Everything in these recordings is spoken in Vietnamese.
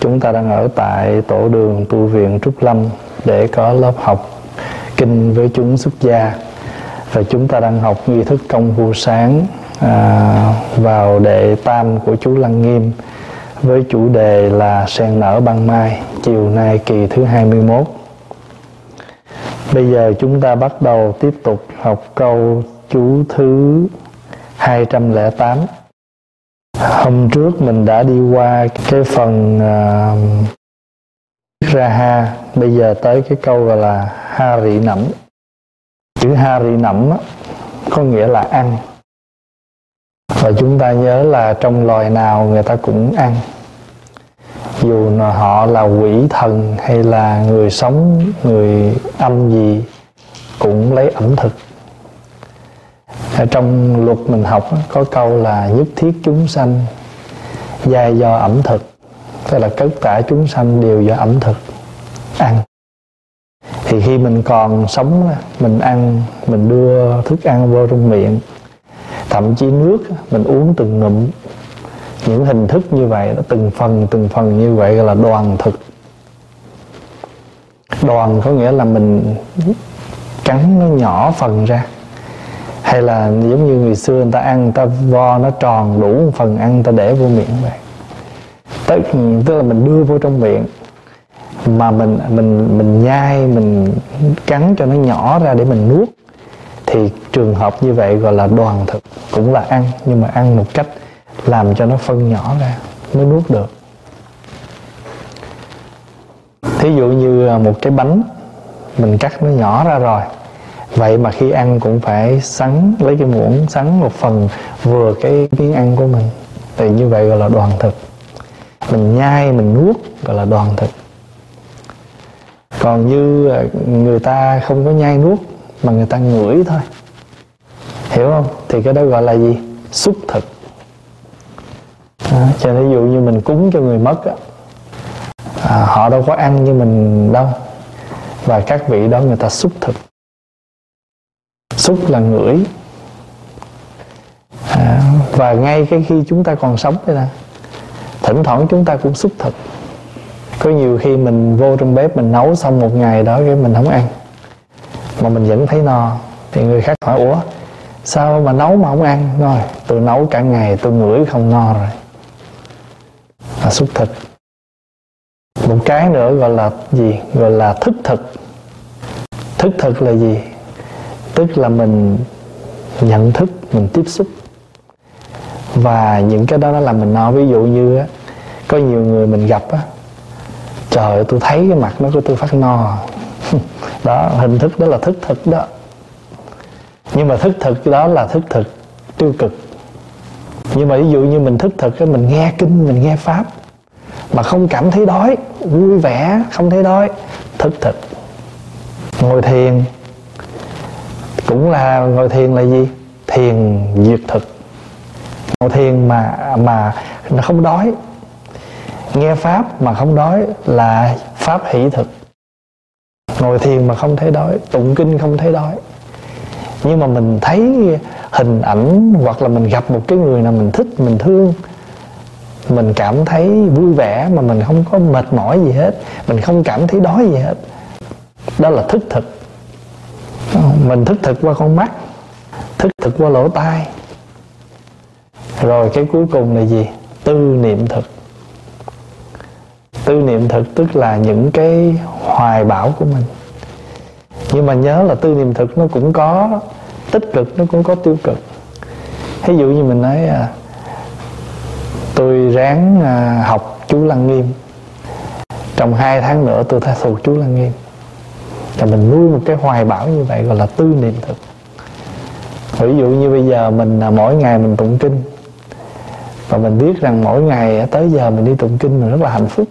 chúng ta đang ở tại tổ đường tu viện Trúc Lâm để có lớp học kinh với chúng xuất gia. Và chúng ta đang học nghi thức công phu sáng à, vào đệ tam của chú Lăng Nghiêm với chủ đề là sen nở ban mai chiều nay kỳ thứ 21 Bây giờ chúng ta bắt đầu tiếp tục học câu chú thứ 208 Hôm trước mình đã đi qua cái phần uh, ra ha. Bây giờ tới cái câu gọi là ha rị nẩm. Chữ ha rị nẩm có nghĩa là ăn. Và chúng ta nhớ là trong loài nào người ta cũng ăn. Dù là họ là quỷ thần hay là người sống người âm gì cũng lấy ẩm thực ở trong luật mình học có câu là nhất thiết chúng sanh giai do ẩm thực. Tức là tất cả chúng sanh đều do ẩm thực ăn. Thì khi mình còn sống mình ăn, mình đưa thức ăn vô trong miệng, thậm chí nước mình uống từng ngụm. Những hình thức như vậy nó từng phần từng phần như vậy gọi là đoàn thực. Đoàn có nghĩa là mình cắn nó nhỏ phần ra hay là giống như người xưa người ta ăn người ta vo nó tròn đủ một phần ăn người ta để vô miệng vậy tức, tức là mình đưa vô trong miệng. Mà mình mình mình nhai mình cắn cho nó nhỏ ra để mình nuốt. Thì trường hợp như vậy gọi là đoàn thực cũng là ăn nhưng mà ăn một cách làm cho nó phân nhỏ ra mới nuốt được. Thí dụ như một cái bánh mình cắt nó nhỏ ra rồi vậy mà khi ăn cũng phải sắn lấy cái muỗng sắn một phần vừa cái miếng ăn của mình. Thì như vậy gọi là đoàn thực. Mình nhai mình nuốt gọi là đoàn thực. Còn như ờ, người ta không có nhai nuốt mà người ta ngửi thôi. Hiểu không? Thì cái đó gọi là gì? Xúc thực. À, cho ví dụ như mình cúng cho người mất á, à, họ đâu có ăn như mình đâu. Và các vị đó người ta xúc thực xúc là ngửi. À, và ngay cái khi chúng ta còn sống đây nè thỉnh thoảng chúng ta cũng xúc thực. Có nhiều khi mình vô trong bếp mình nấu xong một ngày đó cái mình không ăn mà mình vẫn thấy no. Thì người khác hỏi ủa sao mà nấu mà không ăn? Rồi tôi nấu cả ngày tôi ngửi không no rồi. Là xúc thực. Một cái nữa gọi là gì? Gọi là thức thực. Thức thực là gì? Tức là mình nhận thức mình tiếp xúc. Và những cái đó nó làm mình no ví dụ như á, có nhiều người mình gặp á trời tôi thấy cái mặt nó của tôi phát no. Đó hình thức đó là thức thực đó. Nhưng mà thức thực đó là thức thực tiêu cực. Nhưng mà ví dụ như mình thức thực cái mình nghe kinh mình nghe pháp mà không cảm thấy đói vui vẻ không thấy đói thức thực. Ngồi thiền cũng là ngồi thiền là gì? Thiền diệt thực. Ngồi thiền mà mà nó không đói. Nghe pháp mà không đói là pháp hỷ thực. Ngồi thiền mà không thấy đói, tụng kinh không thấy đói. Nhưng mà mình thấy hình ảnh hoặc là mình gặp một cái người nào mình thích, mình thương, mình cảm thấy vui vẻ mà mình không có mệt mỏi gì hết, mình không cảm thấy đói gì hết. Đó là thức thực mình thức thực qua con mắt thức thực qua lỗ tai. Rồi cái cuối cùng là gì? Tư niệm thực. Tư niệm thực tức là những cái hoài bão của mình. Nhưng mà nhớ là tư niệm thực nó cũng có tích cực nó cũng có tiêu cực. Ví dụ như mình nói à, tôi ráng à, học chú lăng nghiêm. Trong hai tháng nữa tôi sẽ thuộc chú lăng nghiêm là mình nuôi một cái hoài bão như vậy gọi là tư niệm thực. Ví dụ như bây giờ mình à, mỗi ngày mình tụng kinh. Và mình biết rằng mỗi ngày à, tới giờ mình đi tụng kinh mình rất là hạnh phúc.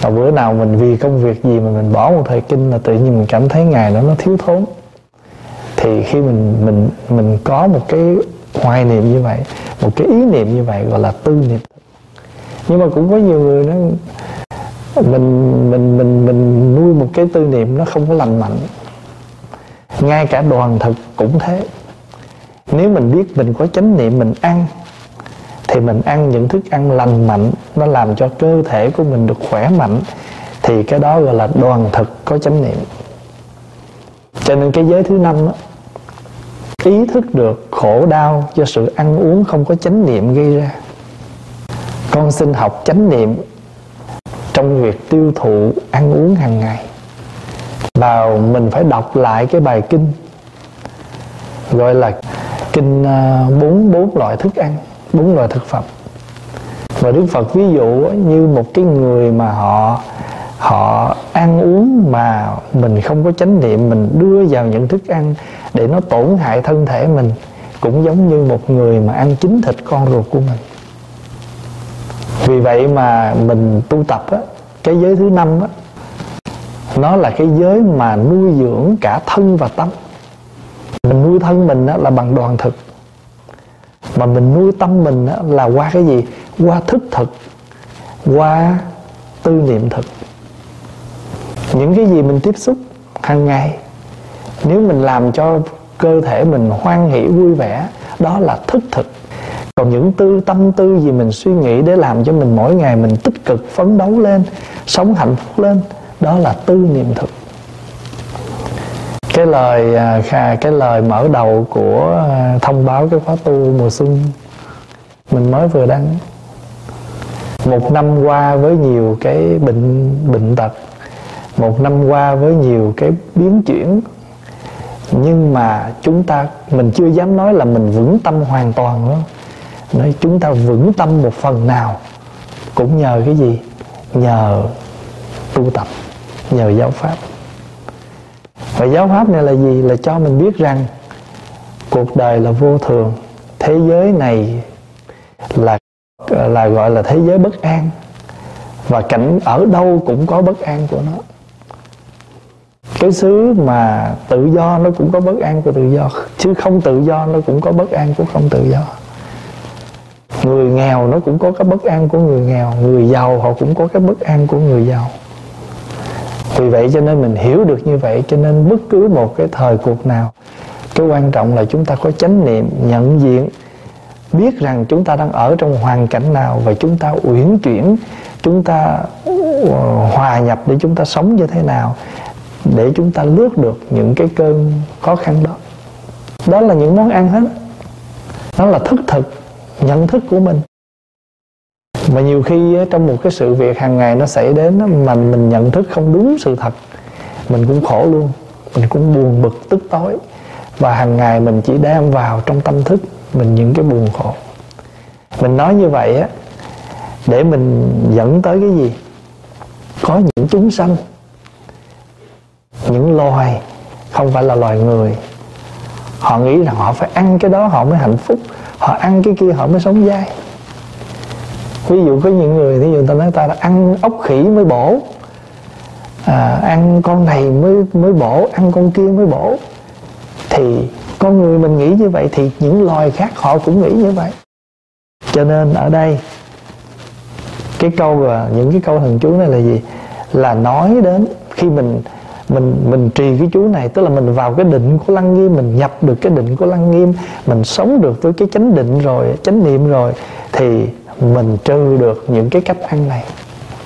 Và bữa nào mình vì công việc gì mà mình bỏ một thời kinh là tự nhiên mình cảm thấy ngày đó nó thiếu thốn. Thì khi mình mình mình có một cái hoài niệm như vậy, một cái ý niệm như vậy gọi là tư niệm nhưng mà cũng có nhiều người nó mình mình mình mình nuôi một cái tư niệm nó không có lành mạnh. Ngay cả đoàn thực cũng thế. Nếu mình biết mình có chánh niệm mình ăn thì mình ăn những thức ăn lành mạnh nó làm cho cơ thể của mình được khỏe mạnh thì cái đó gọi là đoàn thực có chánh niệm. Cho nên cái giới thứ năm đó, ý thức được khổ đau do sự ăn uống không có chánh niệm gây ra. Con xin học chánh niệm trong việc tiêu thụ, ăn uống hàng ngày. Và mình phải đọc lại cái bài kinh, gọi là kinh à, bốn bốn loại thức ăn, bốn loại thực phẩm. Và Đức Phật ví dụ như một cái người mà họ họ ăn uống mà mình không có chánh niệm, mình đưa vào những thức ăn để nó tổn hại thân thể mình, cũng giống như một người mà ăn chính thịt con ruột của mình vì vậy mà mình tu tập á, cái giới thứ năm á, nó là cái giới mà nuôi dưỡng cả thân và tâm. Mình nuôi thân mình á, là bằng đoàn thực. Mà mình nuôi tâm mình á, là qua cái gì? Qua thức thực qua tư niệm thực. Những cái gì mình tiếp xúc hàng ngày nếu mình làm cho cơ thể mình hoan hỷ vui vẻ đó là thức thực còn những tư tâm tư gì mình suy nghĩ để làm cho mình mỗi ngày mình tích cực phấn đấu lên, sống hạnh phúc lên, đó là tư niệm thực. Cái lời à, cái lời mở đầu của à, thông báo cái khóa tu mùa xuân mình mới vừa đăng. Một năm qua với nhiều cái bệnh bệnh tật, một năm qua với nhiều cái biến chuyển, nhưng mà chúng ta, mình chưa dám nói là mình vững tâm hoàn toàn đó nói chúng ta vững tâm một phần nào, cũng nhờ cái gì? Nhờ tu tập, nhờ giáo pháp. Và giáo pháp này là gì? Là cho mình biết rằng cuộc đời là vô thường, thế giới này là là gọi là thế giới bất an, và cảnh ở đâu cũng có bất an của nó. Cái xứ mà tự do nó cũng có bất an của tự do, chứ không tự do nó cũng có bất an của không tự do người nghèo nó cũng có cái bất an của người nghèo, người giàu họ cũng có cái bất an của người giàu. Vì vậy cho nên mình hiểu được như vậy, cho nên bất cứ một cái thời cuộc nào, cái quan trọng là chúng ta có chánh niệm, nhận diện, biết rằng chúng ta đang ở trong hoàn cảnh nào và chúng ta uyển chuyển, chúng ta ờ, hòa nhập để chúng ta sống như thế nào, để chúng ta lướt được những cái cơn khó khăn đó. Đó là những món ăn hết. Đó là thức thực nhận thức của mình. Mà nhiều khi trong một cái sự việc hàng ngày nó xảy đến mà mình nhận thức không đúng sự thật, mình cũng khổ luôn, mình cũng buồn bực, tức tối. Và hàng ngày mình chỉ đem vào trong tâm thức mình những cái buồn khổ. Mình nói như vậy á, để mình dẫn tới cái gì? Có những chúng sanh, những loài, không phải là loài người họ nghĩ rằng họ phải ăn cái đó họ mới hạnh phúc họ ăn cái kia họ mới sống dai. Ví dụ có những người ví dụ người ta nói ta là ăn ốc khỉ mới bổ à, ăn con này mới mới bổ ăn con kia mới bổ. Thì con người mình nghĩ như vậy thì những loài khác họ cũng nghĩ như vậy. Cho nên ở đây cái câu và những cái câu thần chú này là gì? Là nói đến khi mình mình mình trì cái chú này, tức là mình vào cái định của lăng nghiêm, mình nhập được cái định của lăng nghiêm, mình sống được với cái chánh định rồi, chánh niệm rồi, thì mình trừ được những cái cách ăn này.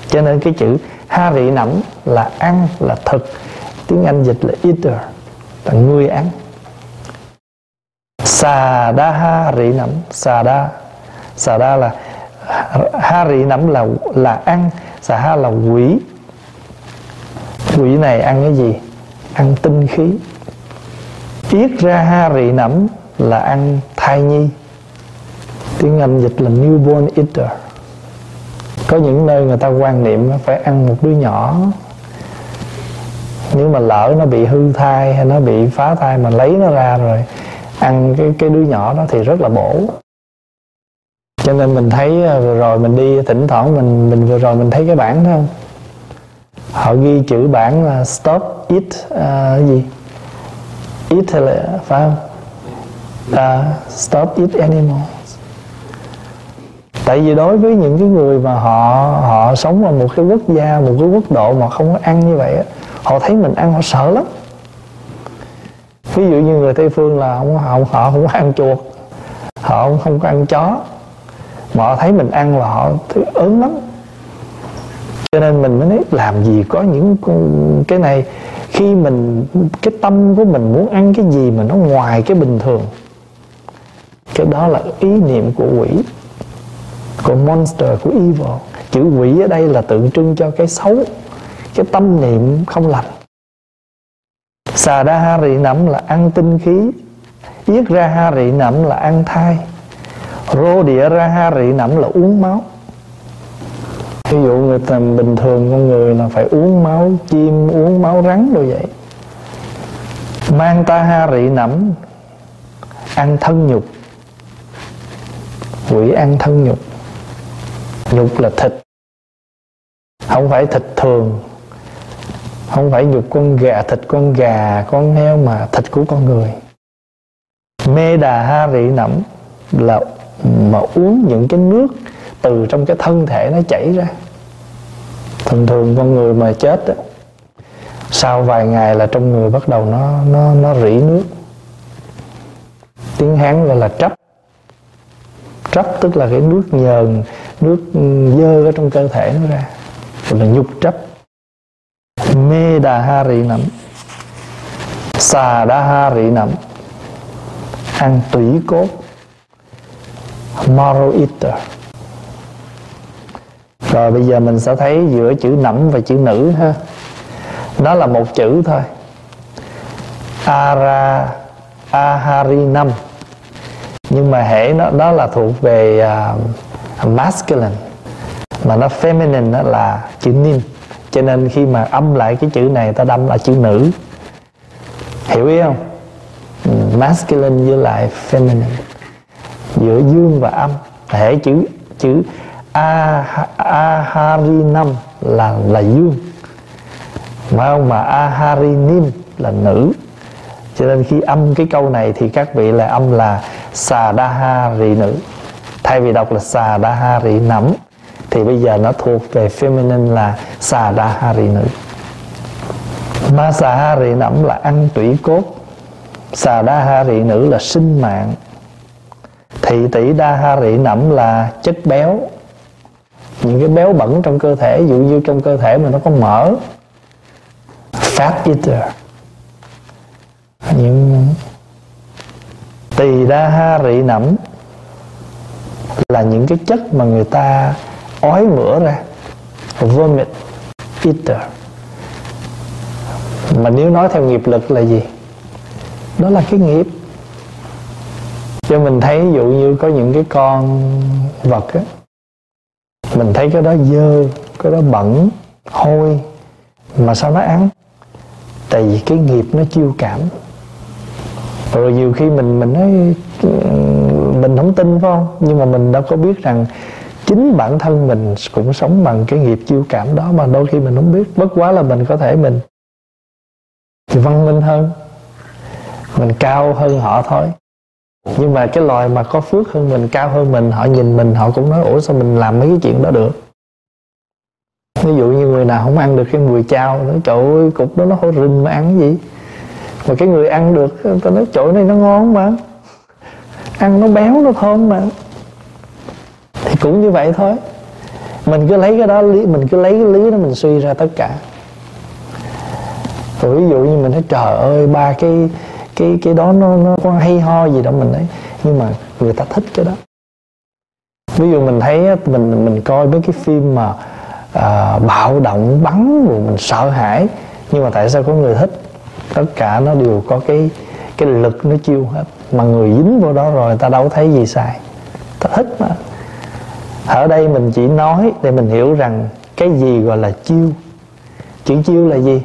Cho nên cái chữ ha vị nẩm là ăn, là thực. Tiếng anh dịch là eater, là người ăn. Xà đa ha rị nẩm, xà đa xà đa là, ha rị nẩm là là ăn, xà ha là quỷ quỷ này ăn cái gì? Ăn tinh khí. Yết ra ha rị nẫm là ăn thai nhi. Tiếng anh dịch là newborn eater. Có những nơi người ta quan niệm phải ăn một đứa nhỏ. Nếu mà lỡ nó bị hư thai hay nó bị phá thai mà lấy nó ra rồi ăn cái cái đứa nhỏ đó thì rất là bổ. Cho nên mình thấy à, vừa rồi mình đi thỉnh thoảng mình mình vừa rồi mình thấy cái bản đó không? Họ ghi chữ bản là stop eat uh, à, gì? Eat hay là phải không? Uh, stop eat animals tại vì đối với những cái người mà họ họ sống ở một cái quốc gia một cái quốc độ mà không có ăn như vậy họ thấy mình ăn họ sợ lắm. Ví dụ như người tây phương là không họ họ không có ăn chuột họ không, không có ăn chó mà họ thấy mình ăn là họ ớn lắm cho nên mình mới nói, làm gì có những cái này, khi mình, cái tâm của mình muốn ăn cái gì mà nó ngoài cái bình thường. Cái đó là ý niệm của quỷ, của monster, của evil. Chữ quỷ ở đây là tượng trưng cho cái xấu, cái tâm niệm không lành. Xà đa ha rị nẫm là ăn tinh khí, yết ra ha rị nẫm là ăn thai, rô địa ra ha rị nẫm là uống máu ví dụ người ta bình thường, con người là phải uống máu chim uống máu rắn rồi vậy. Mang ta ha rị nẫm ăn thân nhục. Quỷ ăn thân nhục. Nhục là thịt. Không phải thịt thường. Không phải nhục con gà, thịt con gà, con heo mà thịt của con người. Mê đà ha rị nẫm là mà uống những cái nước từ trong cái thân thể nó chảy ra thường thường con người mà chết đó, sau vài ngày là trong người bắt đầu nó nó nó rỉ nước. Tiếng hán gọi là trấp trấp tức là cái nước nhờn nước dơ ở trong cơ thể nó ra gọi là nhục trấp mê đà ha rị nằm xà đa ha rị nằm ăn tủy cốt marrow eater rồi bây giờ mình sẽ thấy giữa chữ nẫm và chữ nữ ha. Nó là một chữ thôi. Ara aharinam. Nhưng mà hệ nó đó là thuộc về uh, masculine. Mà nó feminine đó là chữ nim cho nên khi mà âm lại cái chữ này ta đâm là chữ nữ. Hiểu ý không? Ừ, masculine với lại feminine. Giữa dương và âm. Hệ chữ chữ a aharinam là là dương mà không? Mà aharinim là nữ. Cho nên khi âm cái câu này thì các vị là âm là xà đa ha rị nữ thay vì đọc là xà đa ha rị nẫm thì bây giờ nó thuộc về feminine là xà đa ha rị nữ ma xà ha rị nẫm là ăn tủy cốt. Xà đa ha rị nữ là sinh mạng. Thị tỷ đa ha rị nẫm là chất béo những cái béo bẩn trong cơ thể dụ như trong cơ thể mà nó có mỡ, fat eater. Những tỳ đa ha rị nẫm là những cái chất mà người ta ói mửa ra, vomit eater. Mà nếu nói theo nghiệp lực là gì? Đó là cái nghiệp. Cho mình thấy, ví dụ như có những cái con vật á mình thấy cái đó dơ, cái đó bẩn, hôi, mà sao nó ăn? Tại vì cái nghiệp nó chiêu cảm. Rồi nhiều khi mình mình nói ừ, mình không tin phải không? Nhưng mà mình đâu có biết rằng chính bản thân mình cũng sống bằng cái nghiệp chiêu cảm đó mà đôi khi mình không biết. Bất quá là mình có thể mình thì văn minh hơn, mình cao hơn họ thôi nhưng mà cái loài mà có phước hơn mình, cao hơn mình, họ nhìn mình, họ cũng nói, ủa, sao mình làm mấy cái chuyện đó được? Ví dụ như người nào không ăn được cái mùi chao, nói, trời ơi, cục đó nó hôi rình mà ăn cái gì? Mà cái người ăn được ta nói chỗ này nó ngon mà. Ăn nó béo, nó thơm mà. Thì cũng như vậy thôi. Mình cứ lấy cái đó, lý, mình cứ lấy cái lý đó, mình suy ra tất cả. Rồi ví dụ như mình nói, trời ơi, ba cái cái cái đó nó nó có hay ho gì đâu mình ấy. Nhưng mà người ta thích cái đó. Ví dụ mình thấy mình mình coi mấy cái phim mà à, bạo động bắn rồi mình sợ hãi. Nhưng mà tại sao có người thích? Tất cả nó đều có cái cái lực nó chiêu hết. Mà người dính vô đó rồi ta đâu thấy gì sai. Ta thích mà. Ở đây mình chỉ nói để mình hiểu rằng cái gì gọi là chiêu. Chữ chiêu là gì?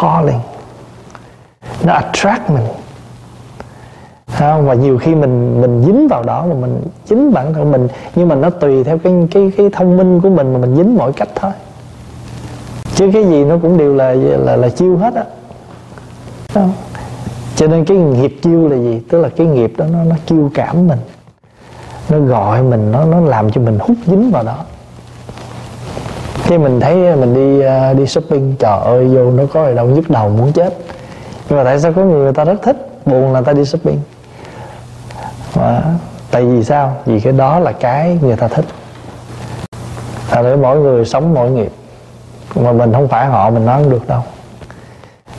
Calling. Nó attract mình không? và nhiều khi mình mình dính vào đó mà mình chính bản thân mình nhưng mà nó tùy theo cái cái cái thông minh của mình mà mình dính mọi cách thôi. Chứ cái gì nó cũng đều là là là chiêu hết á. Cho nên cái nghiệp chiêu là gì? Tức là cái nghiệp đó nó nó chiêu cảm mình. Nó gọi mình nó nó làm cho mình hút dính vào đó. Khi mình thấy à, mình đi à, đi shopping trời ơi vô nó có gì đâu nhức đầu muốn chết. Nhưng mà tại sao có người, người ta rất thích? Buồn là ta đi shopping mà tại vì sao? Vì cái đó là cái người ta thích. À, để mỗi người sống mỗi nghiệp. Mà mình không phải họ mình nói không được đâu.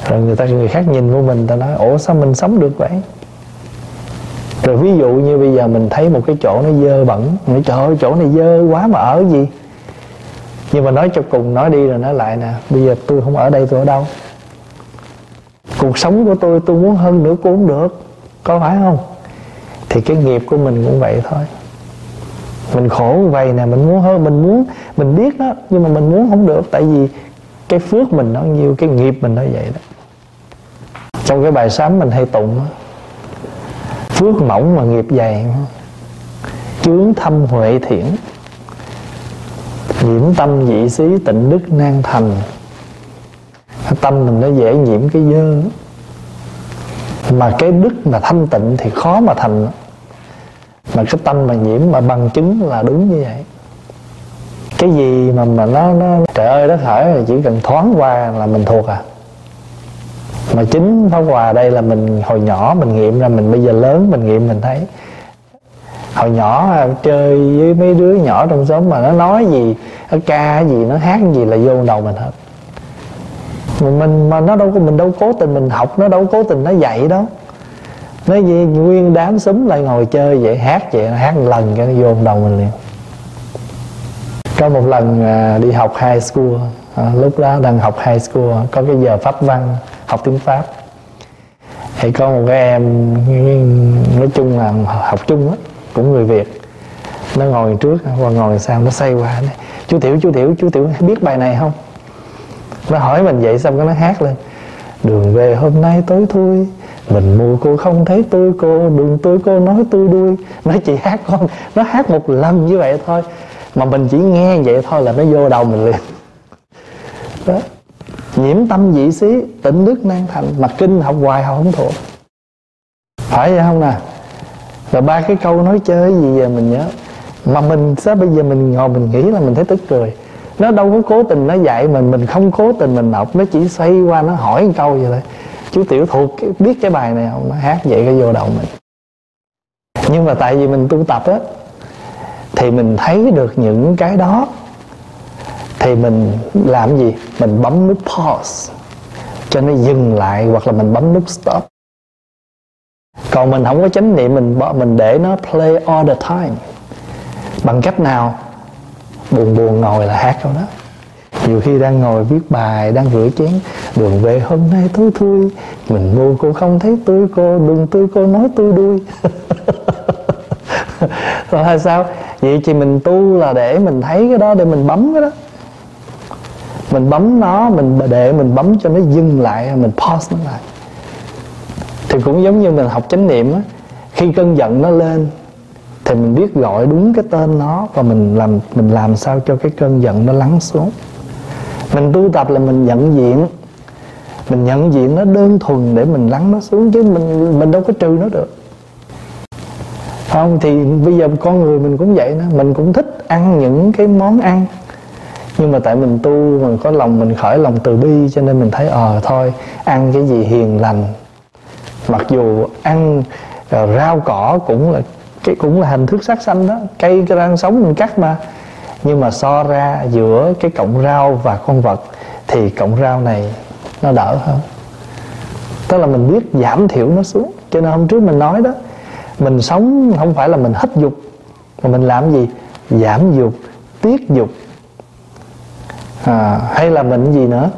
Rồi người ta người khác nhìn vô mình ta nói ủa sao mình sống được vậy? Rồi ví dụ như bây giờ mình thấy một cái chỗ nó dơ bẩn nói trời ơi chỗ này dơ quá mà ở gì? Nhưng mà nói cho cùng nói đi rồi nói lại nè bây giờ tôi không ở đây tôi ở đâu? Cuộc sống của tôi tôi muốn hơn nữa cũng không được có phải không? Thì cái nghiệp của mình cũng vậy thôi. Mình khổ vậy nè mình muốn hơn mình muốn mình biết đó nhưng mà mình muốn không được tại vì cái phước mình nó nhiều cái nghiệp mình nó vậy đó. Trong cái bài sám mình hay tụng đó, phước mỏng mà nghiệp dày chướng thâm huệ thiển nhiễm tâm dị xí tịnh đức nan thành. Tâm mình nó dễ nhiễm cái dơ mà cái đức mà thanh tịnh thì khó mà thành mà cái tâm mà nhiễm mà bằng chứng là đúng như vậy. Cái gì mà mà nó nó, trời ơi nó thở là chỉ cần thoáng qua là mình thuộc à. Mà chính pháp hòa đây là mình, hồi nhỏ mình nghiệm ra, mình bây giờ lớn mình nghiệm mình thấy. Hồi nhỏ à, chơi với mấy đứa nhỏ trong xóm mà nó nói gì, nó ca gì, nó hát gì là vô đầu mình hết. Mà mình, mà nó đâu có, mình đâu cố tình mình học, nó đâu cố tình nó dạy đâu nói gì nguyên đám súng lại ngồi chơi vậy hát vậy hát một lần cái nó vô đầu mình liền. Có một lần à, đi học high school à, lúc đó đang học high school có cái giờ pháp văn học tiếng pháp. Thì có một cái em nói chung là học chung á cũng người việt. Nó ngồi trước và ngồi sau nó say qua nó chú tiểu chú tiểu chú tiểu biết bài này không? Nó hỏi mình vậy xong cái nó hát lên. Đường về hôm nay tối thui mình mua cô không thấy tôi, cô đường tôi, cô nói tôi đuôi. Nó chỉ hát con, nó hát một lần như vậy thôi. Mà mình chỉ nghe vậy thôi là nó vô đầu mình liền. Đó. Nhiễm tâm dị xí, tỉnh đức nan thành, mà kinh học hoài họ không thuộc. Phải vậy không nè? Rồi ba cái câu nói chơi gì về mình nhớ. Mà mình, sao bây giờ mình ngồi mình nghĩ là mình thấy tức cười? Nó đâu có cố tình nó dạy mình mình không cố tình mình học. Nó chỉ xoay qua, nó hỏi một câu vậy thôi chú tiểu thuộc biết cái bài này không? Nó hát vậy cái vô đầu mình nhưng mà tại vì mình tu tập á, thì mình thấy được những cái đó. Thì mình làm gì? Mình bấm nút pause, cho nó dừng lại, hoặc là mình bấm nút stop. Còn mình không có chánh niệm, mình mình để nó play all the time. Bằng cách nào? Buồn buồn ngồi là hát câu đó nhiều khi đang ngồi viết bài, đang rửa chén, đường về hôm nay tôi thui. Mình vô cô không thấy tôi cô đừng tôi cô nói tôi đuôi. Là sao? Vậy thì mình tu là để mình thấy cái đó, để mình bấm cái đó. Mình bấm nó, mình để mình bấm cho nó dừng lại, mình pause nó lại. Thì cũng giống như mình học chánh niệm á, khi cơn giận nó lên, thì mình biết gọi đúng cái tên nó và mình làm mình làm sao cho cái cơn giận nó lắng xuống mình tu tập là mình nhận diện. Mình nhận diện nó đơn thuần để mình lắng nó xuống chứ mình mình đâu có trừ nó được. Không thì bây giờ con người mình cũng vậy đó mình cũng thích ăn những cái món ăn. Nhưng mà tại mình tu mình có lòng mình khởi lòng từ bi cho nên mình thấy ờ à, thôi ăn cái gì hiền lành. Mặc dù ăn ờ, rau cỏ cũng là cái cũng là hình thức sát sanh đó. Cây cái rang sống mình cắt mà nhưng mà so ra giữa cái cọng rau và con vật thì cọng rau này nó đỡ hơn. Tức là mình biết giảm thiểu nó xuống. Cho nên hôm trước mình nói đó mình sống không phải là mình hết dục mà mình làm gì? Giảm dục tiết dục. À, hay là mình gì nữa?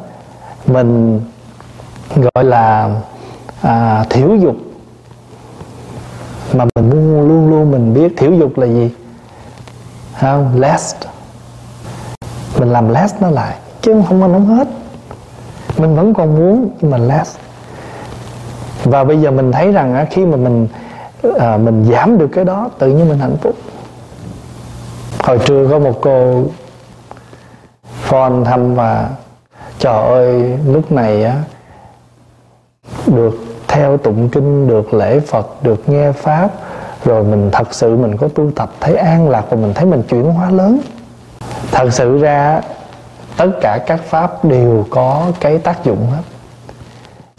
Mình gọi là à, thiểu dục. Mà mình luôn luôn luôn mình biết thiểu dục là gì? Không less mình làm less nó lại chứ không có nóng hết. Mình vẫn còn muốn nhưng mà less. Và bây giờ mình thấy rằng khi mà mình à, mình giảm được cái đó tự nhiên mình hạnh phúc. Hồi trưa có một cô phone thăm và trời ơi lúc này á được theo tụng kinh được lễ phật được nghe pháp rồi mình thật sự mình có tu tập thấy an lạc và mình thấy mình chuyển hóa lớn thật sự ra, tất cả các pháp đều có cái tác dụng hết.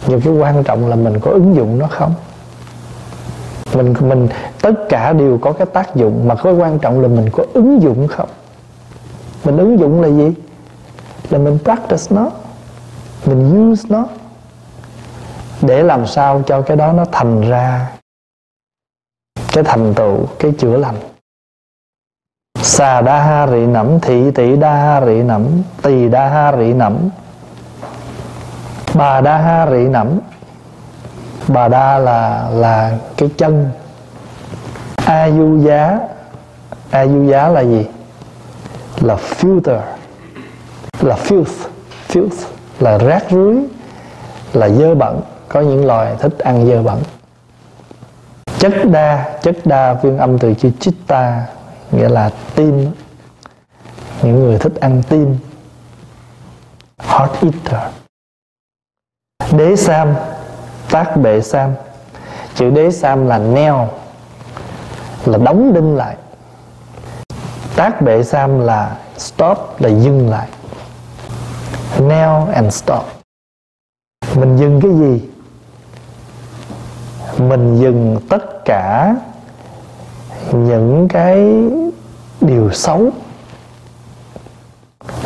Nhưng cái quan trọng là mình có ứng dụng nó không? Mình mình, tất cả đều có cái tác dụng, mà cái quan trọng là mình có ứng dụng không? Mình ứng dụng là gì? Là mình practice nó, mình use nó, để làm sao cho cái đó nó thành ra cái thành tựu, cái chữa lành xà đa ha rị nẫm thị tỷ đa ha rị nẫm tỳ đa ha rị nẫm bà đa ha rị nẫm bà đa là là cái chân. A du giá. A du giá là gì? Là filter. Là filth. Filth là rác rưới, là dơ bẩn. Có những loài thích ăn dơ bẩn. Chất đa. Chất đa phiên âm từ chữ chitta nghĩa là tim. Những người thích ăn tim. Heart eater. Đế sam. Tác bệ sam. Chữ đế sam là neo. Là đóng đinh lại. Tác bệ sam là stop, là dừng lại. Nail and stop. Mình dừng cái gì? Mình dừng tất cả những cái điều xấu,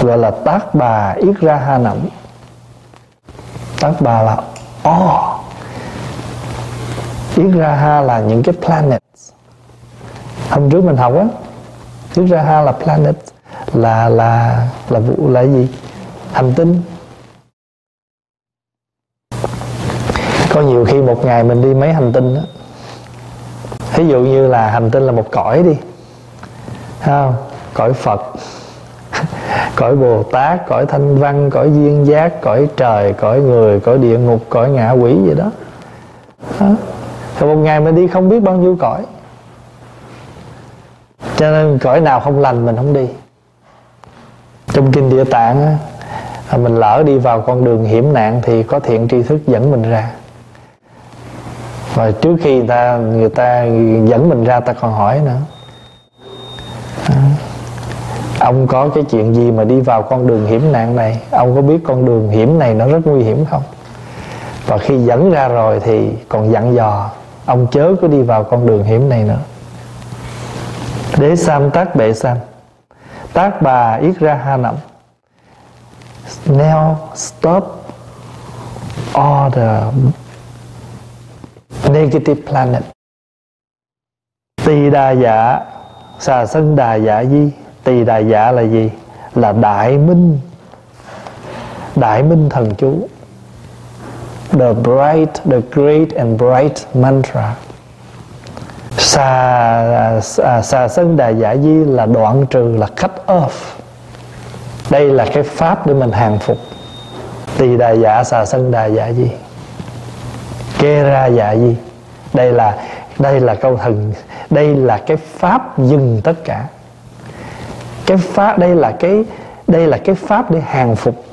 gọi là tác bà yết ra ha nẩm. Tác bà là o. Yết ra ha là những cái planet hôm trước mình học á, yết ra ha là planet, là là là vụ, là gì? Hành tinh. Có nhiều khi một ngày mình đi mấy hành tinh đó ví dụ như là hành tinh là một cõi đi không? Cõi phật cõi bồ tát cõi thanh văn cõi duyên giác cõi trời cõi người cõi địa ngục cõi ngạ quỷ gì đó, đó. Thì một ngày mình đi không biết bao nhiêu cõi. Cho nên cõi nào không lành mình không đi. Trong kinh địa tạng á, mình lỡ đi vào con đường hiểm nạn thì có thiện tri thức dẫn mình ra và trước khi người ta người ta dẫn mình ra ta còn hỏi nữa. À, ông có cái chuyện gì mà đi vào con đường hiểm nạn này? Ông có biết con đường hiểm này nó rất nguy hiểm không? Và khi dẫn ra rồi thì còn dặn dò ông chớ có đi vào con đường hiểm này nữa. Đế sam tác bệ sam. Tác bà yết ra ha nậm now stop all the negative planet. Tỳ đà giả, xà sân đà giả di. Tỳ đà giả là gì? Là đại minh. Đại minh thần chú. The bright the great and bright mantra. Xà xà, xà sân đà giả di là đoạn trừ là cut off đây là cái pháp để mình hàng phục. Tỳ đà giả, xà sân đà giả di kê ra dạ gì? Đây là đây là câu thần đây là cái pháp dừng tất cả. Cái pháp đây là cái đây là cái pháp để hàng phục.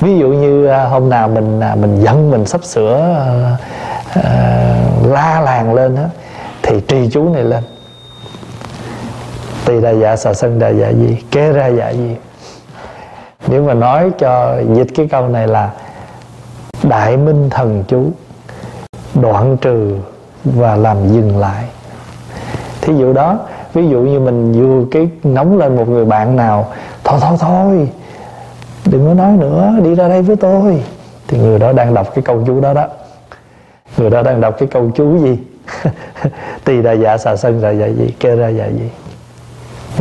Ví dụ như à, hôm nào mình à, mình giận mình sắp sửa uh, uh, la làng lên đó thì trì chú này lên. Tỳ đà dạ xà sân đà dạ gì kế ra dạ gì? Nếu mà nói cho dịch cái câu này là đại minh thần chú đoạn trừ và làm dừng lại. Thí dụ đó, ví dụ như mình vừa cái nóng lên một người bạn nào, thôi thôi thôi, đừng có nói nữa, đi ra đây với tôi. Thì người đó đang đọc cái câu chú đó đó. Người đó đang đọc cái câu chú gì? Tỳ đà dạ xà sân ra dạ gì? Kê ra dạ gì?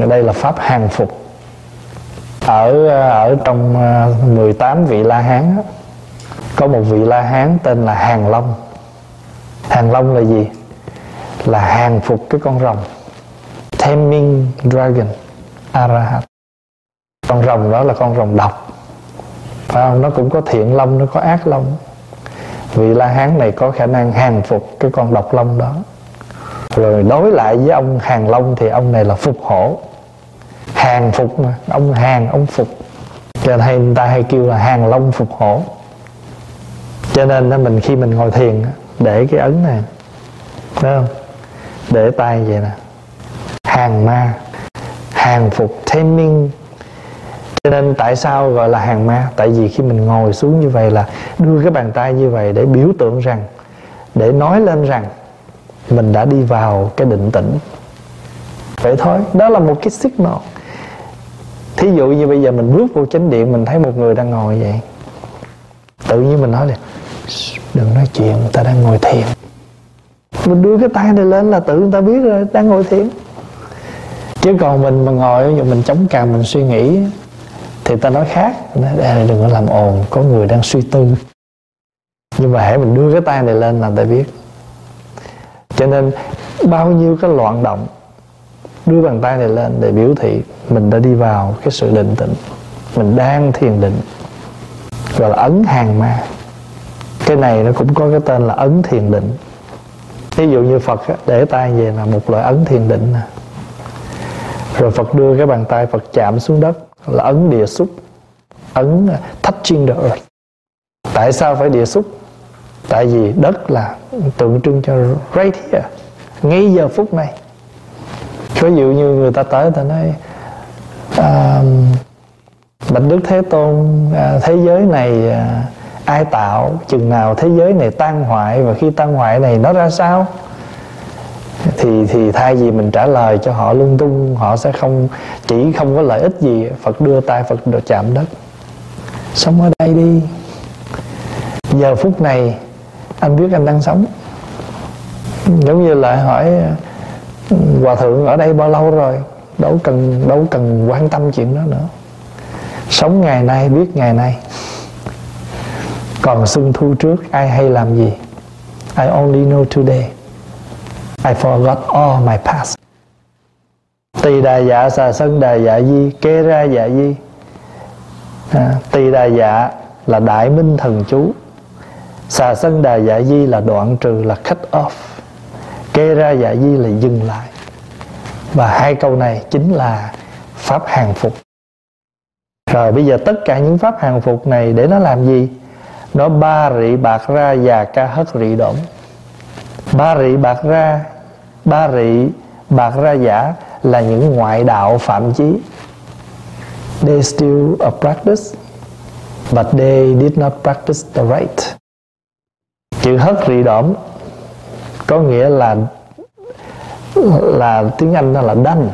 Đây là pháp hàng phục. Ở ở trong à, 18 vị la hán có một vị la hán tên là hàng long hàng long là gì? Là hàng phục cái con rồng. Taming dragon, arahat. Con rồng đó là con rồng độc. Phải không? Nó cũng có thiện long, nó có ác long. Vị la hán này có khả năng hàng phục cái con độc long đó. Rồi đối lại với ông hàng long thì ông này là phục hổ. Hàng phục mà, ông hàng, ông phục. Cho nên người ta hay kêu là hàng long phục hổ. Cho nên mình khi mình ngồi thiền để cái ấn này. Thấy không? Để tay vậy nè. Hàng ma. Hàng phục taming cho nên tại sao gọi là hàng ma? Tại vì khi mình ngồi xuống như vậy là đưa cái bàn tay như vậy để biểu tượng rằng, để nói lên rằng mình đã đi vào cái định tĩnh. Vậy thôi, đó là một cái signal. Thí dụ như bây giờ mình bước vô chánh điện, mình thấy một người đang ngồi vậy. Tự nhiên mình nói là đừng nói chuyện, người ta đang ngồi thiền. Mình đưa cái tay này lên là tự người ta biết rồi, đang ngồi thiền. Chứ còn mình mà ngồi, ví mình chống cằm, mình suy nghĩ, thì ta nói khác. Nói đừng có làm ồn, có người đang suy tư. Nhưng mà hãy mình đưa cái tay này lên là ta biết. Cho nên, bao nhiêu cái loạn động, đưa bàn tay này lên để biểu thị mình đã đi vào cái sự định tĩnh. Mình đang thiền định, gọi là ấn hàng ma cái này nó cũng có cái tên là ấn thiền định. Ví dụ như phật để tay về là một loại ấn thiền định nè. Rồi phật đưa cái bàn tay phật chạm xuống đất là ấn địa xúc. Ấn touching the earth tại sao phải địa xúc? Tại vì đất là tượng trưng cho right here ngay giờ phút này. Ví dụ như người ta tới ta nói à, bạch đức thế tôn à, thế giới này à, ai tạo chừng nào thế giới này tan hoại và khi tan hoại này nó ra sao? Thì thì thay vì mình trả lời cho họ lung tung, họ sẽ không, chỉ không có lợi ích gì, phật đưa tay, phật được chạm đất. Sống ở đây đi. Giờ phút này, anh biết anh đang sống. Giống như lại hỏi, hòa thượng ở đây bao lâu rồi? Đâu cần đâu cần quan tâm chuyện đó nữa. Sống ngày nay, biết ngày nay còn xuân thu trước ai hay làm gì? I only know today. I forgot all my past. Tỳ đà dạ xà sân đà dạ di kê ra dạ di. À, tỳ đà dạ là đại minh thần chú. Xà sân đà dạ di là đoạn trừ là cut off. Kê ra dạ di là dừng lại. Và hai câu này chính là pháp hàng phục. Rồi bây giờ tất cả những pháp hàng phục này để nó làm gì? Nó ba rị bạc ra và ca hất rị đổm. Ba rị bạc ra, ba rị bạc ra giả là những ngoại đạo phạm chí. They still a practice, but they did not practice the right. Chữ hất rị đổm có nghĩa là là tiếng Anh nó là done.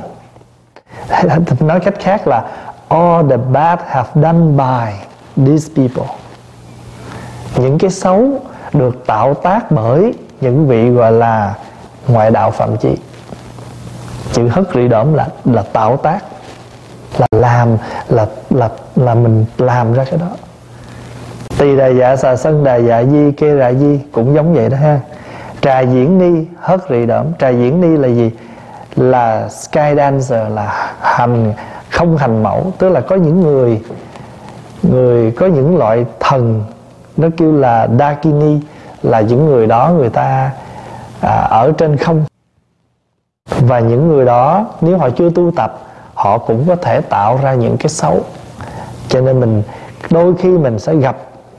Nói cách khác là, all the bad have done by these people những cái xấu được tạo tác bởi những vị gọi là ngoại đạo phạm chí chữ hất rỉ đổm là là tạo tác, là làm, là là là mình làm ra cái đó. Tỳ đà dạ xà sân đà dạ di kê đà di cũng giống vậy đó ha. Trà diễn ni, hất rì đổm trà diễn ni là gì? Là sky dancer, là hành, không hành mẫu. Tức là có những người người, có những loại thần nó kêu là dakini là những người đó người ta à, ở trên không. Và những người đó nếu họ chưa tu tập họ cũng có thể tạo ra những cái xấu. Cho nên mình đôi khi mình sẽ gặp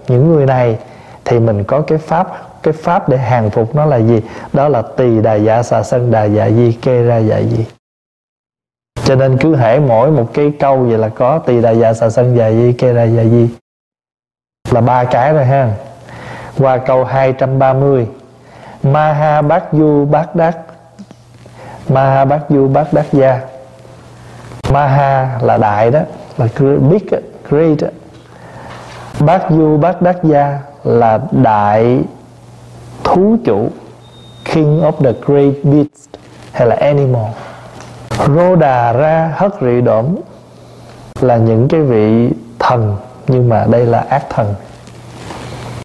những người này thì mình có cái pháp cái pháp để hàng phục nó là gì? Đó là tỳ đà dạ xà sân đà dạ di kê ra dạ di. Cho nên cứ hễ mỗi một cái câu vậy là có tỳ đà dạ xà sân dạ di kê ra dạ di là ba cái rồi ha. Qua câu 230 Maha Bát Du Bát Đắc Maha Bát Du Bát Đắc Gia. Maha là đại đó, là big great đó. Bát Du Bát Đắc Gia là đại thú chủ, King of the great beast hay là animal. Rô Đà Ra Hất Rị Đổm là những cái vị thần nhưng mà đây là ác thần.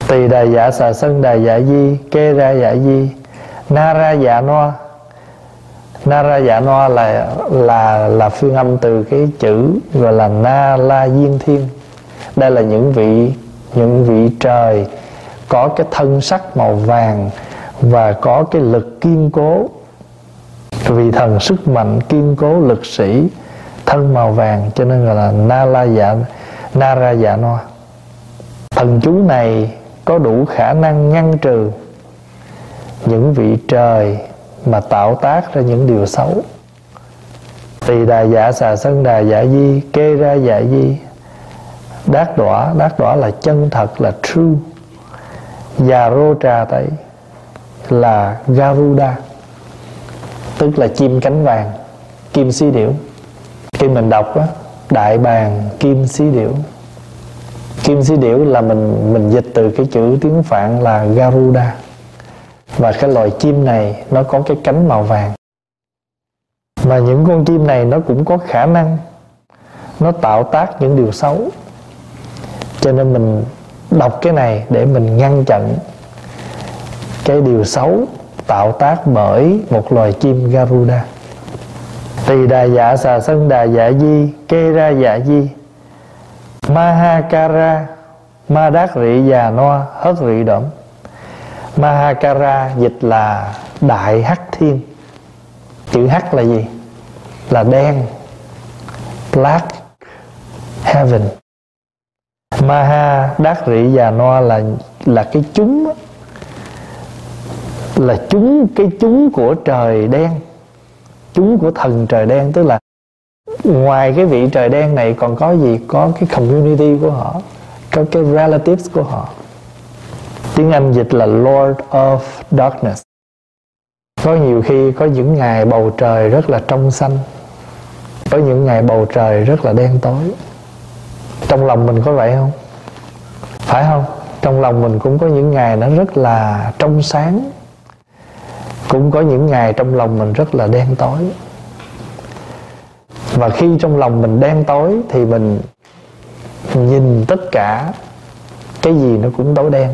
Tỳ đà dạ xà sân đà dạ di, kê ra dạ di. Na ra dạ no na ra dạ no là là là phương âm từ cái chữ gọi là na la diên thiên. Đây là những vị những vị trời có cái thân sắc màu vàng và có cái lực kiên cố. Vì thần sức mạnh kiên cố lực sĩ, thân màu vàng cho nên gọi là na la dạ na ra dạ no thần chú này có đủ khả năng ngăn trừ những vị trời mà tạo tác ra những điều xấu. Tỳ đà dạ xà sân đà dạ di, kê ra dạ di, đát đỏ đát đỏ là chân thật, là true. Già rô trà tẩy là garuda, tức là chim cánh vàng, kim si điểu. Khi mình đọc á đại bàng kim xí điểu. Kim xí điểu là mình mình dịch từ cái chữ tiếng phạn là garuda. Và cái loài chim này nó có cái cánh màu vàng. Mà những con chim này nó cũng có khả năng nó tạo tác những điều xấu. Cho nên mình đọc cái này để mình ngăn chặn cái điều xấu tạo tác bởi một loài chim Garuda. Tỳ đà dạ xà sân đà dạ di, Kê ra dạ di, Mahakara Ma đát rị già noa, hất rị đổm. Mahakara dịch là Đại Hắc Thiên. Chữ Hắc là gì? Là đen. Black Heaven. Maha đát rị già noa là là cái chúng là chúng, cái chúng của trời đen chúng của thần trời đen, tức là ngoài cái vị trời đen này còn có gì? Có cái community của họ, có cái relatives của họ. Tiếng Anh dịch là Lord of Darkness. Có nhiều khi có những ngày bầu trời rất là trong xanh, có những ngày bầu trời rất là đen tối. Trong lòng mình có vậy không? Phải không? Trong lòng mình cũng có những ngày nó rất là trong sáng cũng có những ngày trong lòng mình rất là đen tối. Và khi trong lòng mình đen tối thì mình nhìn tất cả cái gì nó cũng tối đen.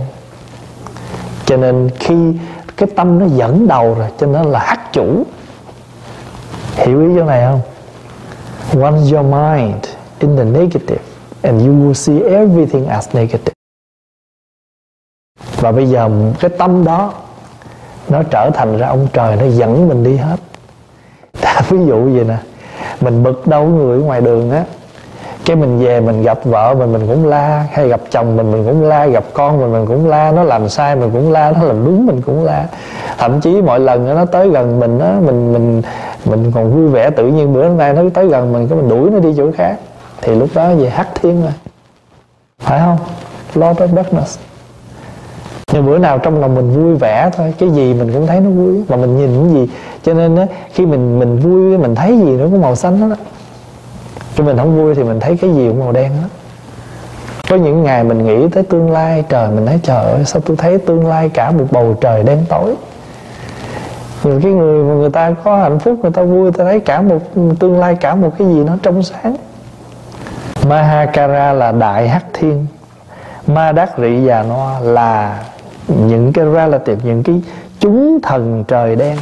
Cho nên khi cái tâm nó dẫn đầu rồi, cho nên là hắc chủ. Hiểu ý chỗ này không? Once your mind in the negative and you will see everything as negative. Và bây giờ cái tâm đó nó trở thành ra ông trời, nó dẫn mình đi hết. Ta ví dụ vậy nè, mình bực đâu người ngoài đường á. Cái mình về mình gặp vợ mình mình cũng la, hay gặp chồng mình mình cũng la, gặp con mình mình cũng la. Nó làm sai mình cũng la, nó làm đúng mình cũng la. Thậm chí mọi lần nó tới gần mình á, mình mình mình còn vui vẻ tự nhiên. Bữa nay nó tới gần mình, cái mình đuổi nó đi chỗ khác. Thì lúc đó về hắc thiên rồi phải không? Lord of Darkness nhưng bữa nào trong lòng mình vui vẻ thôi cái gì mình cũng thấy nó vui mà mình nhìn cái gì. Cho nên á khi mình mình vui mình thấy gì nó có màu xanh đó, đó. khi mình không vui thì mình thấy cái gì cũng màu đen đó có những ngày mình nghĩ tới tương lai trời mình thấy trời ơi sao tôi thấy tương lai cả một bầu trời đen tối? Nhiều cái người mà người ta có hạnh phúc người ta vui người ta thấy cả một tương lai cả một cái gì nó trong sáng. Mahakara là đại hắc thiên. Ma đắc rị già no là những cái relative, những cái chúng thần trời đen.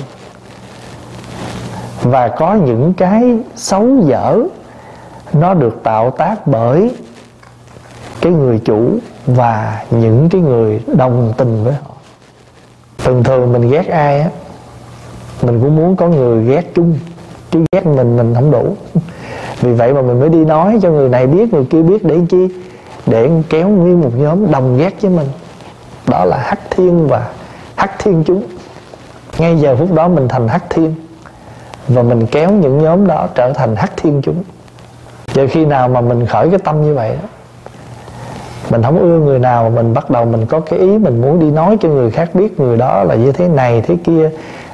Và có những cái xấu dở, nó được tạo tác bởi cái người chủ và những cái người đồng tình với họ. Thường thường mình ghét ai á, mình cũng muốn có người ghét chung, chứ ghét mình mình không đủ. Vì vậy mà mình mới đi nói cho người này biết, người kia biết để chi? Để kéo nguyên một nhóm đồng ghét với mình đó là hắc thiên và hắc thiên chúng. Ngay giờ phút đó mình thành hắc thiên và mình kéo những nhóm đó trở thành hắc thiên chúng. Giờ khi nào mà mình khởi cái tâm như vậy đó, mình không ưa người nào mà mình bắt đầu mình có cái ý mình muốn đi nói cho người khác biết người đó là như thế này, thế kia,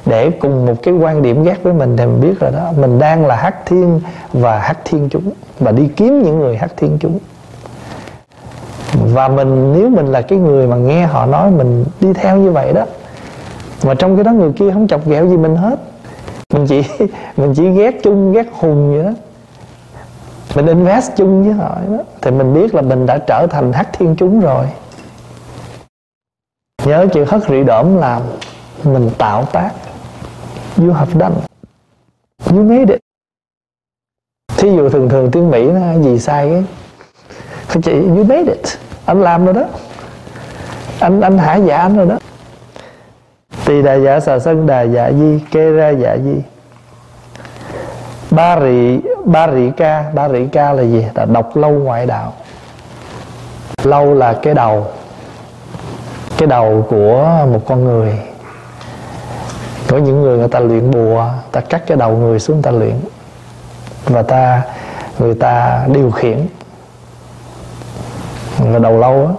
để cùng một cái quan điểm ghét với mình thì mình biết rồi đó. Mình đang là hắc thiên và hắc thiên chúng và đi kiếm những người hắc thiên chúng và mình, nếu mình là cái người mà nghe họ nói mình đi theo như vậy đó, mà trong cái đó người kia không chọc ghẹo gì mình hết. Mình chỉ mình chỉ ghét chung, ghét hùng vậy đó. Mình invest chung với họ đó. Thì mình biết là mình đã trở thành hắc thiên chúng rồi. Nhớ chữ hất rị đổm làm mình tạo tác. You have done. You made it. Thí dụ thường thường tiếng mỹ nó gì sai cái phải chị, you made it. Anh làm rồi đó. Anh anh hả dạ anh rồi đó. Tỳ đà dạ xà sân, đà dạ di, kê ra dạ di. Ba rị ba rị ca, ba rị ca là gì? Là đọc lâu ngoại đạo. Lâu là cái đầu. Cái đầu của một con người. Có những người người ta luyện bùa, ta cắt cái đầu người xuống ta luyện. Và ta, người ta điều khiển là đầu lâu á.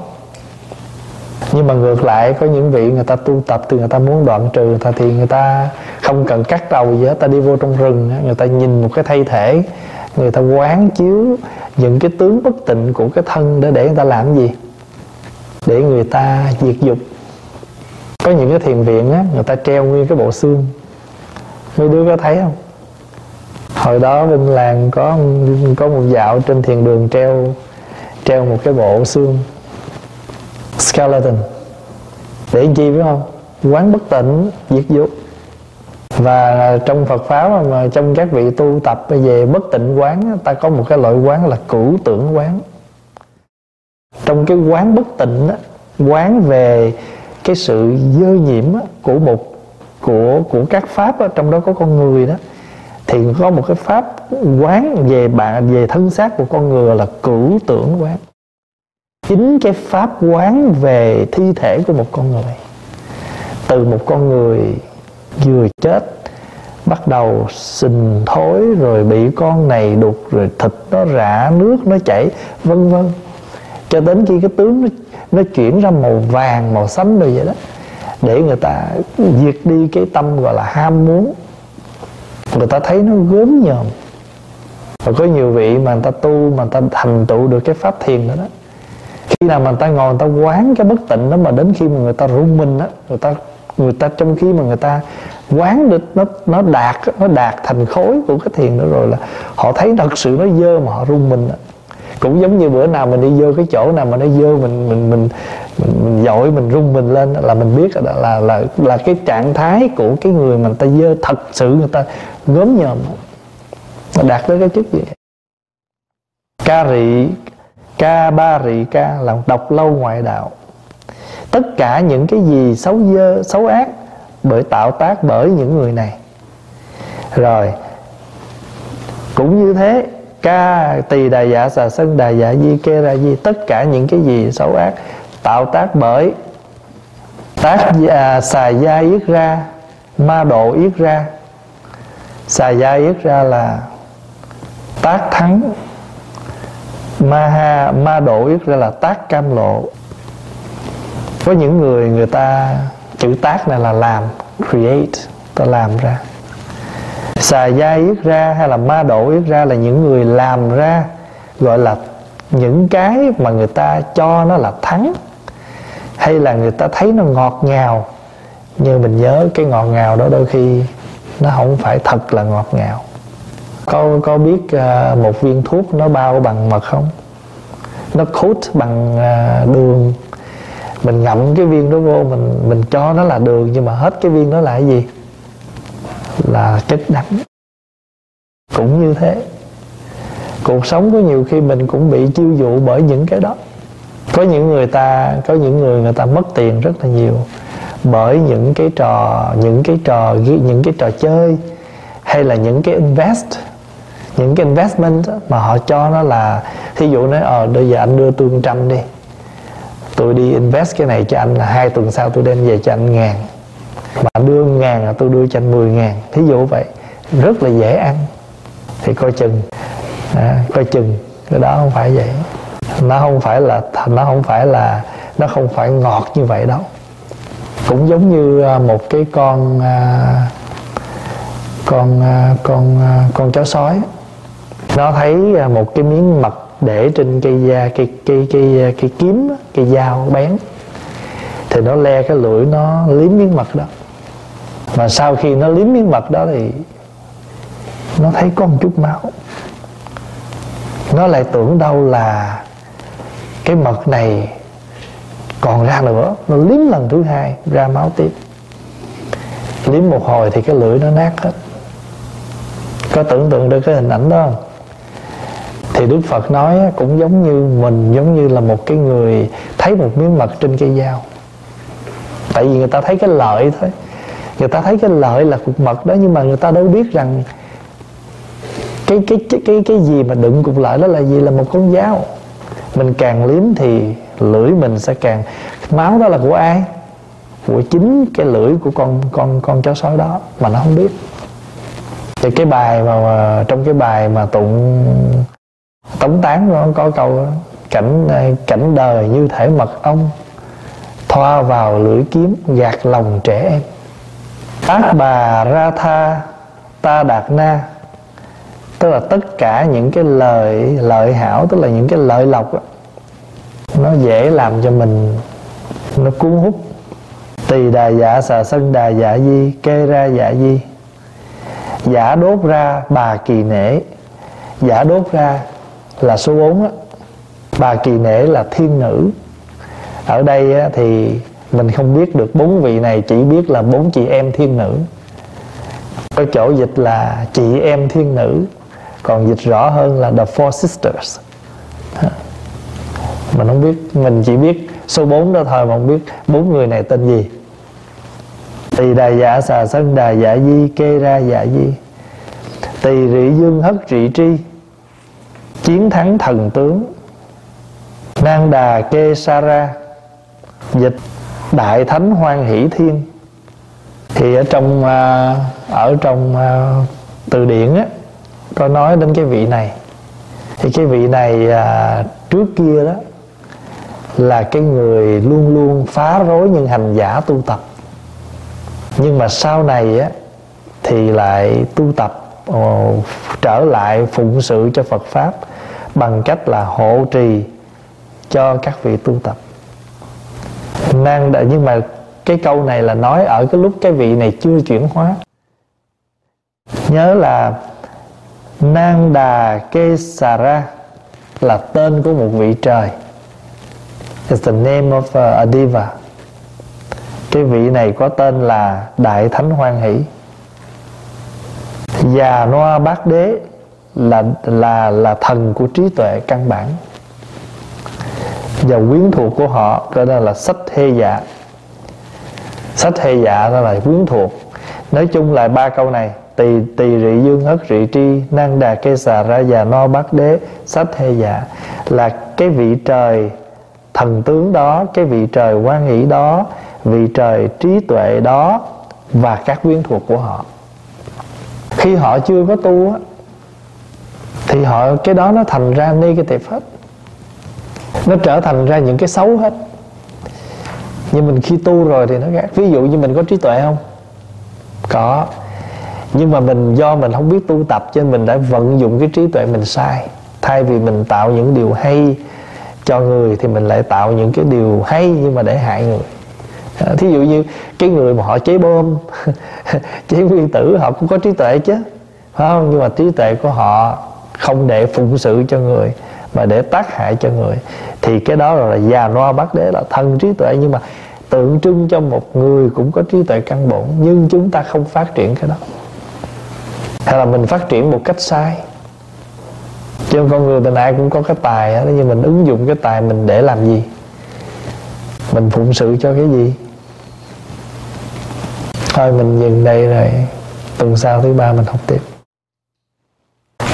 Nhưng mà ngược lại, có những vị người ta tu tập thì người ta muốn đoạn trừ người ta thì người ta không cần cắt đầu gì hết, ta đi vô trong rừng người ta nhìn một cái thay thể, người ta quán chiếu những cái tướng bất tịnh của cái thân để để người ta làm gì? Để người ta diệt dục. Có những cái thiền viện á, người ta treo nguyên cái bộ xương. Mấy đứa có thấy không? Hồi đó bên làng có có một dạo trên thiền đường treo treo một cái bộ xương skeleton để chi biết không? Quán bất tỉnh diệt dục. Và trong Phật pháp mà trong các vị tu tập về bất tịnh quán ta có một cái loại quán là cửu tưởng quán. Trong cái quán bất tịnh đó quán về cái sự dơ nhiễm của một của của các pháp đó, trong đó có con người đó thì có một cái pháp quán về bạn về thân xác của con người là cửu tưởng quán. Chính cái pháp quán về thi thể của một con người từ một con người vừa chết bắt đầu sình thối rồi bị con này đục rồi thịt nó rã nước nó chảy vân vân. Cho đến khi cái tướng nó, nó chuyển ra màu vàng màu xanh rồi vậy đó để người ta diệt đi cái tâm gọi là ham muốn người ta thấy nó gớm nhòm và có nhiều vị mà người ta tu, mà người ta thành tựu được cái pháp thiền đó đó khi nào mà người ta ngồi, người ta quán cái bất tịnh đó mà đến khi mà người ta rung mình đó người ta người ta trong khi mà người ta quán được nó nó đạt nó đạt thành khối của cái thiền đó rồi là họ thấy thật sự nó dơ mà họ rung mình đó cũng giống như bữa nào mình đi vô cái chỗ nào mà nó dơ mình mình mình mình, mình dội mình rung mình lên là mình biết là là là là cái trạng thái của cái người mà người ta dơ thật sự người ta gớm nhòm. Đạt tới cái chức gì? Ca rị ca ba rị ca là độc lâu ngoại đạo. Tất cả những cái gì xấu dơ xấu ác bởi tạo tác bởi những người này. Rồi cũng như thế ca tỳ đà dạ xà sân đà dạ di kê ra di tất cả những cái gì xấu ác tạo tác bởi tác à, xà gia yết ra ma độ yết ra. Xà gia yết ra là tác thắng. Ma ha ma độ yết ra là tác cam lộ. Có những người người ta chữ tác này là làm create ta làm ra xà gia yết ra hay là ma độ yết ra là những người làm ra, gọi là những cái mà người ta cho nó là thắng. Hay là người ta thấy nó ngọt ngào, nhưng mình nhớ cái ngọt ngào đó đôi khi nó không phải thật là ngọt ngào. Có có biết à, một viên thuốc nó bao bằng mật không? Nó coat bằng à, đường. Mình ngậm cái viên đó vô, mình mình cho nó là đường, nhưng mà hết cái viên đó là cái gì? Là chất đắng cũng như thế, cuộc sống có nhiều khi mình cũng bị chiêu dụ bởi những cái đó. Có những người ta, có những người người ta mất tiền rất là nhiều bởi những cái trò, những cái trò những cái trò chơi hay là những cái invest, những cái investment mà họ cho nó là, thí dụ nói ờ bây giờ anh đưa tôi trăm đi, tôi đi invest cái này cho anh là hai tuần sau tôi đem về cho anh ngàn bạn đưa ngàn là tôi đưa cho anh mười ngàn. Thí dụ vậy rất là dễ ăn. Thì coi chừng. À, coi chừng. Cái đó không phải vậy. Nó không phải là nó không phải là nó không phải ngọt như vậy đâu. Cũng giống như à, một cái con à, con à, con con chó sói. Nó thấy một cái miếng mật để trên cây da cây cây cây cây kiếm cây dao bén. Thì nó le cái lưỡi nó liếm miếng mật đó mà sau khi nó liếm miếng mật đó thì nó thấy có một chút máu. Nó lại tưởng đâu là cái mật này còn ra nữa. Nó liếm lần thứ hai, ra máu tiếp. Liếm một hồi thì cái lưỡi nó nát hết. Có tưởng tượng được cái hình ảnh đó không? Thì đức phật nói cũng giống như mình, giống như là một cái người thấy một miếng mật trên cây dao. Tại vì người ta thấy cái lợi thôi người ta thấy cái lợi là cục mật đó nhưng mà người ta đâu biết rằng cái cái cái cái cái gì mà đựng cục lợi đó là gì là một con dao. Mình càng liếm thì lưỡi mình sẽ càng máu đó là của ai? Của chính cái lưỡi của con con con chó sói đó mà nó không biết. Thì cái bài mà, mà trong cái bài mà tụng tống tán nó có câu cảnh cảnh đời như thể mật ong thoa vào lưỡi kiếm gạt lòng trẻ em ác bà ra tha ta đạt na. Tức là tất cả những cái lời lợi hảo tức là những cái lợi lộc đó, nó dễ làm cho mình nó cuốn hút. Tỳ đà dạ xà sân đà dạ di kê ra dạ di. Giả đốt ra bà kỳ nể. Giả đốt ra là số 4 đó. bà kỳ nể là thiên nữ. Ở đây thì mình không biết được bốn vị này chỉ biết là bốn chị em thiên nữ. Có chỗ dịch là chị em thiên nữ, còn dịch rõ hơn là the four sisters. Mình không biết, mình chỉ biết số 4 đó thôi mà không biết bốn người này tên gì. Tỳ đà dạ xà sân đà dạ di kê ra dạ di. Tỳ rị dương hất trị tri. Chiến thắng thần tướng. Nang đà kê sa ra. Dịch đại thánh hoan hỷ thiên. Thì ở trong à, ở trong à, từ điển á có nói đến cái vị này. Thì cái vị này à, trước kia đó là cái người luôn luôn phá rối những hành giả tu tập. Nhưng mà sau này á thì lại tu tập ồ, trở lại phụng sự cho Phật pháp bằng cách là hộ trì cho các vị tu tập năng nhưng mà cái câu này là nói ở cái lúc cái vị này chưa chuyển hóa. Nhớ là Nang Đà Kê Xà Ra là tên của một vị trời. It's the name of uh, a diva. Cái vị này có tên là Đại Thánh Hoan Hỷ. Già Noa Bát Đế là là là thần của trí tuệ căn bản và quyến thuộc của họ cho nên là sách hê dạ. Sách hê dạ đó là quyến thuộc. Nói chung là ba câu này, tỳ tỳ rị dương hất rị tri năng đà kê xà ra già no bát đế, sách hê dạ là cái vị trời thần tướng đó, cái vị trời quan nghĩ đó, vị trời trí tuệ đó và các quyến thuộc của họ. Khi họ chưa có tu á, thì họ, cái đó nó thành ra negative hết nó trở thành ra những cái xấu hết. Nhưng mình khi tu rồi thì nó khác. Ví dụ như mình có trí tuệ không? Có. Nhưng mà mình do mình không biết tu tập cho nên mình đã vận dụng cái trí tuệ mình sai. Thay vì mình tạo những điều hay cho người thì mình lại tạo những cái điều hay nhưng mà để hại người. À, thí dụ như cái người mà họ chế bom chế nguyên tử họ cũng có trí tuệ chứ. Phải không? Nhưng mà trí tuệ của họ không để phụng sự cho người mà để tác hại cho người thì cái đó là già noa bát đế là thân trí tuệ. Nhưng mà tượng trưng cho một người cũng có trí tuệ căn bổn nhưng chúng ta không phát triển cái đó. Hay là mình phát triển một cách sai. Chứ con người tình ai cũng có cái tài đó, nhưng mình ứng dụng cái tài mình để làm gì? Mình phụng sự cho cái gì? Thôi mình dừng đây rồi. Tuần sau thứ ba mình học tiếp.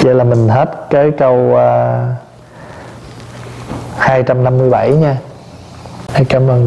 Vậy là mình hết cái câu uh, 257 nha. Cảm ơn.